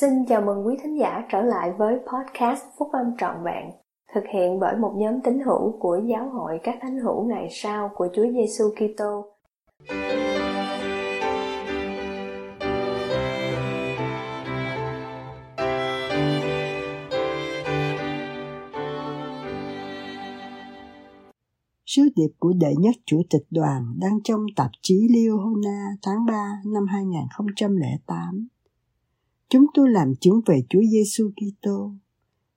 Xin chào mừng quý thính giả trở lại với podcast Phúc Âm Trọn Vẹn, thực hiện bởi một nhóm tín hữu của Giáo hội các thánh hữu ngày sau của Chúa Giêsu Kitô. Sứ điệp của đệ nhất chủ tịch đoàn đăng trong tạp chí Liahona tháng 3 năm 2008 Chúng tôi làm chứng về Chúa Giêsu Kitô.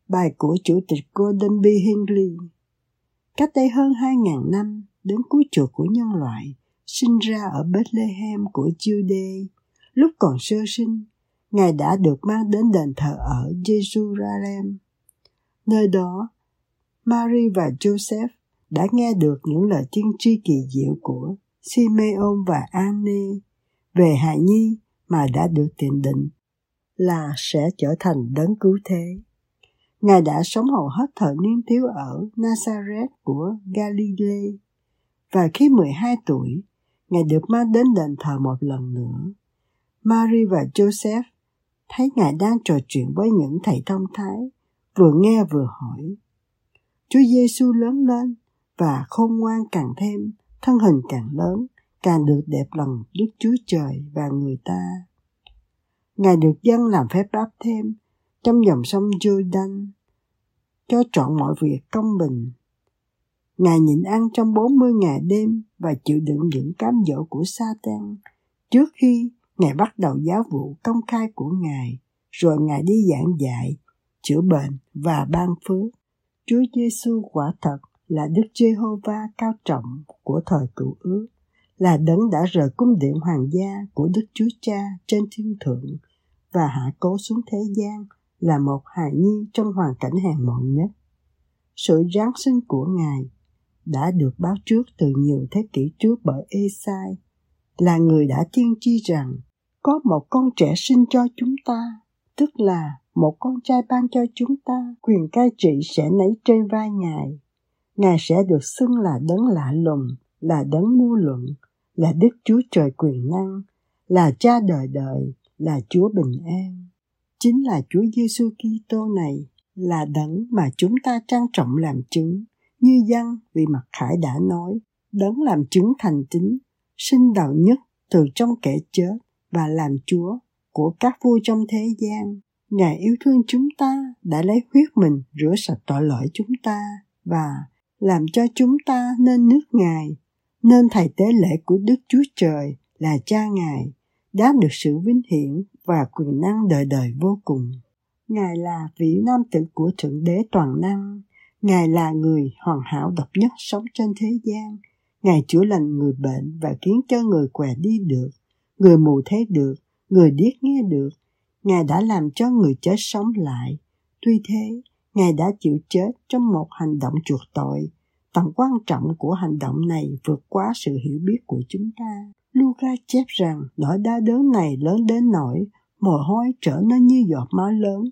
Bài của Chủ tịch Gordon B. Hinckley. Cách đây hơn 2.000 năm, đến cuối chuột của nhân loại, sinh ra ở Bethlehem của Jude. Lúc còn sơ sinh, Ngài đã được mang đến đền thờ ở Jerusalem. Nơi đó, Mary và Joseph đã nghe được những lời tiên tri kỳ diệu của Simeon và Anne về hài nhi mà đã được tiền định là sẽ trở thành đấng cứu thế. Ngài đã sống hầu hết thời niên thiếu ở Nazareth của Galilee và khi 12 tuổi, Ngài được mang đến đền thờ một lần nữa. Mary và Joseph thấy Ngài đang trò chuyện với những thầy thông thái, vừa nghe vừa hỏi. Chúa Giêsu lớn lên và khôn ngoan càng thêm, thân hình càng lớn, càng được đẹp lòng Đức Chúa Trời và người ta. Ngài được dân làm phép báp thêm trong dòng sông Jordan cho trọn mọi việc công bình. Ngài nhịn ăn trong 40 ngày đêm và chịu đựng những cám dỗ của Satan trước khi Ngài bắt đầu giáo vụ công khai của Ngài, rồi Ngài đi giảng dạy, chữa bệnh và ban phước. Chúa Giêsu quả thật là Đức Giê-hô-va cao trọng của thời cựu ước, là đấng đã rời cung điện hoàng gia của Đức Chúa Cha trên thiên thượng và hạ cố xuống thế gian là một hài nhi trong hoàn cảnh hèn mọn nhất. Sự giáng sinh của Ngài đã được báo trước từ nhiều thế kỷ trước bởi Esai, là người đã tiên tri rằng có một con trẻ sinh cho chúng ta, tức là một con trai ban cho chúng ta, quyền cai trị sẽ nấy trên vai Ngài. Ngài sẽ được xưng là đấng lạ lùng, là đấng mưu luận, là Đức Chúa Trời quyền năng, là cha đời đời, là Chúa bình an. Chính là Chúa Giêsu Kitô này là đấng mà chúng ta trang trọng làm chứng, như dân vì mặt khải đã nói, đấng làm chứng thành tín, sinh đầu nhất từ trong kẻ chết và làm Chúa của các vua trong thế gian. Ngài yêu thương chúng ta đã lấy huyết mình rửa sạch tội lỗi chúng ta và làm cho chúng ta nên nước Ngài, nên thầy tế lễ của Đức Chúa Trời là cha Ngài đã được sự vinh hiển và quyền năng đời đời vô cùng. Ngài là vị nam tử của Thượng Đế toàn năng. Ngài là người hoàn hảo độc nhất sống trên thế gian. Ngài chữa lành người bệnh và khiến cho người què đi được, người mù thấy được, người điếc nghe được. Ngài đã làm cho người chết sống lại. Tuy thế, Ngài đã chịu chết trong một hành động chuộc tội. Tầm quan trọng của hành động này vượt quá sự hiểu biết của chúng ta ra chép rằng nỗi đau đớn này lớn đến nỗi mồ hôi trở nên như giọt máu lớn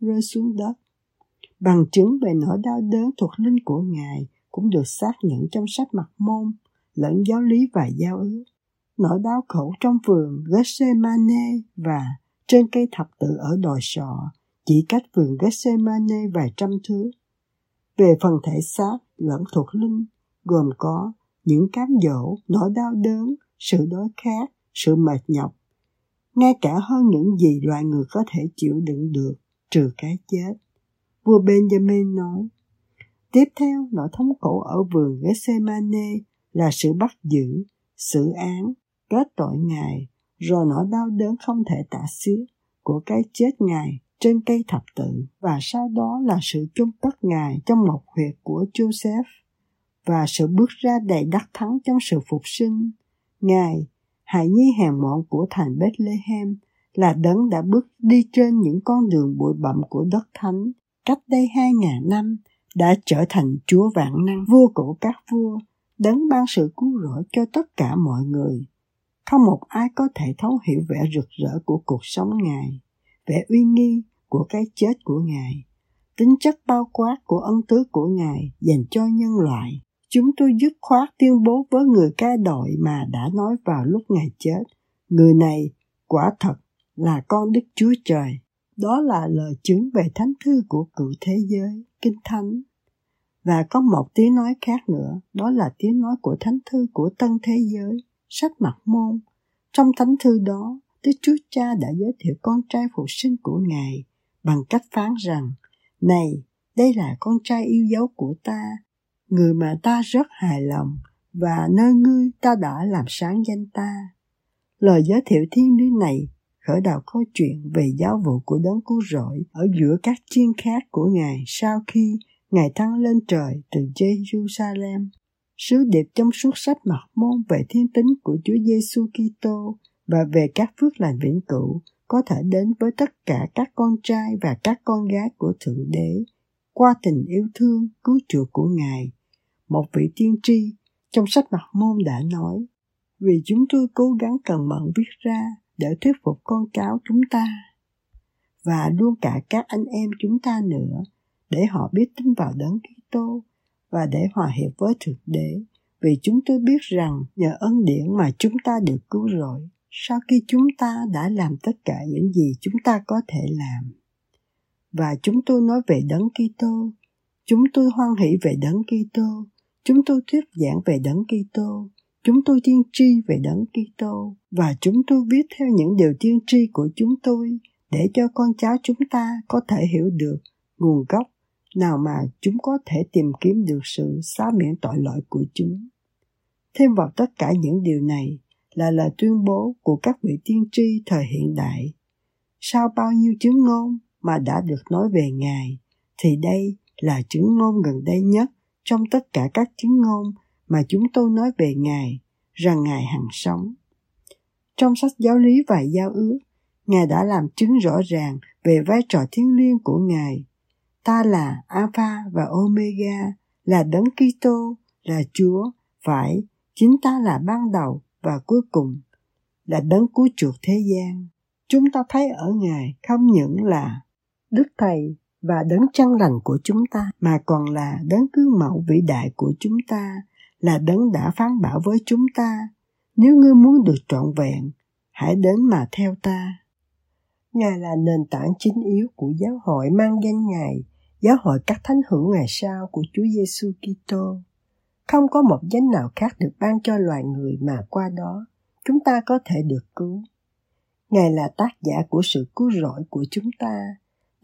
rơi xuống đất. Bằng chứng về nỗi đau đớn thuộc linh của Ngài cũng được xác nhận trong sách mặt môn, lẫn giáo lý và giao ước. Nỗi đau khổ trong vườn Gethsemane và trên cây thập tự ở đồi sọ chỉ cách vườn Gethsemane vài trăm thước. Về phần thể xác lẫn thuộc linh gồm có những cám dỗ, nỗi đau đớn, sự đói khát, sự mệt nhọc, ngay cả hơn những gì loài người có thể chịu đựng được, trừ cái chết. Vua Benjamin nói, Tiếp theo, nỗi thống khổ ở vườn Gethsemane là sự bắt giữ, xử án, kết tội Ngài, rồi nỗi đau đớn không thể tả xiết của cái chết Ngài trên cây thập tự. Và sau đó là sự chôn cất Ngài trong một huyệt của Joseph và sự bước ra đầy đắc thắng trong sự phục sinh. Ngài, hại nhi hèn mọn của thành Bethlehem, là đấng đã bước đi trên những con đường bụi bặm của đất thánh, cách đây hai ngàn năm, đã trở thành Chúa vạn năng vua của các vua, đấng ban sự cứu rỗi cho tất cả mọi người. Không một ai có thể thấu hiểu vẻ rực rỡ của cuộc sống Ngài, vẻ uy nghi của cái chết của Ngài, tính chất bao quát của ân tứ của Ngài dành cho nhân loại. Chúng tôi dứt khoát tuyên bố với người ca đội mà đã nói vào lúc Ngài chết. Người này quả thật là con Đức Chúa Trời. Đó là lời chứng về thánh thư của cựu thế giới, kinh thánh. Và có một tiếng nói khác nữa, đó là tiếng nói của thánh thư của tân thế giới, sách mặt môn. Trong thánh thư đó, Đức Chúa Cha đã giới thiệu con trai phục sinh của Ngài bằng cách phán rằng, Này, đây là con trai yêu dấu của ta, người mà ta rất hài lòng, và nơi ngươi ta đã làm sáng danh ta. Lời giới thiệu thiên lý này khởi đầu câu chuyện về giáo vụ của đấng cứu rỗi ở giữa các chiên khác của Ngài sau khi Ngài thăng lên trời từ Jerusalem. Sứ điệp trong suốt sách mặt môn về thiên tính của Chúa Giêsu Kitô và về các phước lành vĩnh cửu có thể đến với tất cả các con trai và các con gái của Thượng Đế qua tình yêu thương cứu chuộc của Ngài. Một vị tiên tri trong sách mặt môn đã nói, vì chúng tôi cố gắng cần mẫn viết ra để thuyết phục con cháu chúng ta và luôn cả các anh em chúng ta nữa để họ biết tin vào đấng Kitô và để hòa hiệp với Thượng Đế vì chúng tôi biết rằng nhờ ân điển mà chúng ta được cứu rỗi sau khi chúng ta đã làm tất cả những gì chúng ta có thể làm. Và chúng tôi nói về đấng Kitô, chúng tôi hoan hỷ về đấng Kitô, chúng tôi thuyết giảng về đấng Kitô, chúng tôi tiên tri về đấng Kitô và chúng tôi viết theo những điều tiên tri của chúng tôi để cho con cháu chúng ta có thể hiểu được nguồn gốc nào mà chúng có thể tìm kiếm được sự xá miễn tội lỗi của chúng. Thêm vào tất cả những điều này là lời tuyên bố của các vị tiên tri thời hiện đại. Sau bao nhiêu chứng ngôn mà đã được nói về Ngài, thì đây là chứng ngôn gần đây nhất trong tất cả các chứng ngôn mà chúng tôi nói về Ngài, rằng Ngài hằng sống. Trong sách giáo lý và giao ước, Ngài đã làm chứng rõ ràng về vai trò thiêng liêng của Ngài. Ta là Alpha và Omega, là Đấng Kitô, là Chúa, phải, chính ta là ban đầu và cuối cùng, là Đấng cứu chuộc thế gian. Chúng ta thấy ở Ngài không những là Đức Thầy và đấng chân lành của chúng ta mà còn là đấng cứu mẫu vĩ đại của chúng ta là đấng đã phán bảo với chúng ta nếu ngươi muốn được trọn vẹn hãy đến mà theo ta ngài là nền tảng chính yếu của giáo hội mang danh ngài giáo hội các thánh hữu ngày sau của Chúa Giêsu Kitô. Không có một danh nào khác được ban cho loài người mà qua đó chúng ta có thể được cứu. Ngài là tác giả của sự cứu rỗi của chúng ta,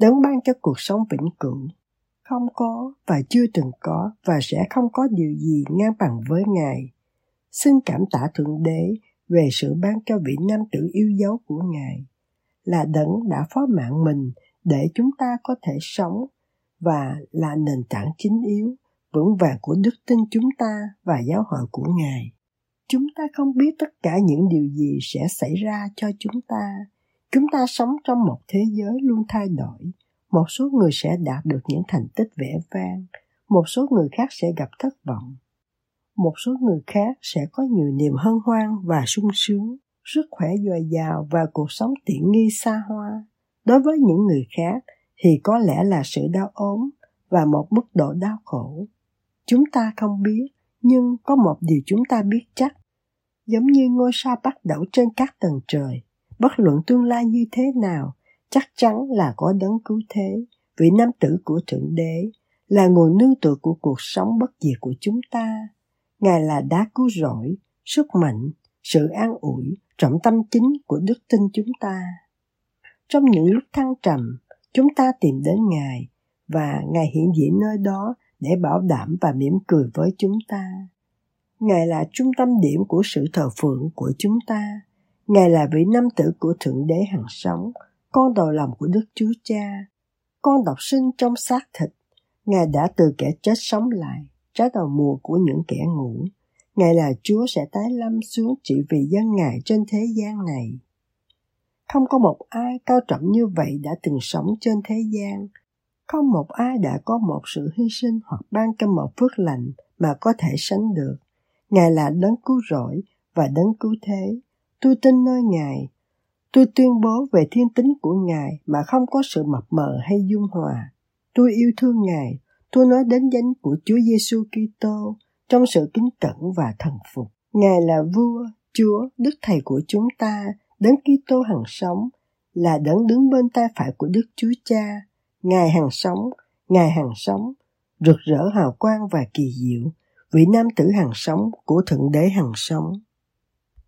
đấng ban cho cuộc sống vĩnh cửu không có và chưa từng có và sẽ không có điều gì ngang bằng với Ngài. Xin cảm tạ Thượng Đế về sự ban cho vị nam tử yêu dấu của Ngài, là đấng đã phó mạng mình để chúng ta có thể sống và là nền tảng chính yếu, vững vàng của đức tin chúng ta và giáo hội của Ngài. Chúng ta không biết tất cả những điều gì sẽ xảy ra cho chúng ta. Chúng ta sống trong một thế giới luôn thay đổi, một số người sẽ đạt được những thành tích vẻ vang. Một số người khác sẽ gặp thất vọng. Một số người khác sẽ có nhiều niềm hân hoan và sung sướng. Sức khỏe dồi dào và cuộc sống tiện nghi xa hoa. Đối với những người khác thì có lẽ là sự đau ốm và một mức độ đau khổ. Chúng ta không biết nhưng có một điều chúng ta biết chắc. Giống như ngôi sao bắt đầu trên các tầng trời bất luận tương lai như thế nào chắc chắn là có đấng cứu thế, vị nam tử của Thượng Đế, là nguồn nương tựa của cuộc sống bất diệt của chúng ta. Ngài là đá cứu rỗi, sức mạnh, sự an ủi, trọng tâm chính của đức tin chúng ta. Trong những lúc thăng trầm, chúng ta tìm đến Ngài và Ngài hiện diện nơi đó để bảo đảm và mỉm cười với chúng ta. Ngài là trung tâm điểm của sự thờ phượng của chúng ta. Ngài là vị nam tử của Thượng Đế hằng sống, con đầu lòng của Đức Chúa Cha, con độc sinh trong xác thịt, Ngài đã từ kẻ chết sống lại, trái đầu mùa của những kẻ ngủ. Ngài là Chúa sẽ tái lâm xuống trị vì dân Ngài trên thế gian này. Không có một ai cao trọng như vậy đã từng sống trên thế gian. Không một ai đã có một sự hy sinh hoặc ban cho một phước lành mà có thể sánh được. Ngài là đấng cứu rỗi và đấng cứu thế. Tôi tin nơi Ngài, Tôi tuyên bố về thiên tính của Ngài mà không có sự mập mờ hay dung hòa. Tôi yêu thương Ngài, tôi nói đến danh của Chúa Giêsu Kitô trong sự kính cẩn và thần phục. Ngài là vua, Chúa, Đức Thầy của chúng ta, đấng Kitô hằng sống. là đấng đứng bên tay phải của Đức Chúa Cha, Ngài hằng sống, Ngài hằng sống, rực rỡ hào quang và kỳ diệu, vị nam tử hằng sống của Thượng Đế hằng sống.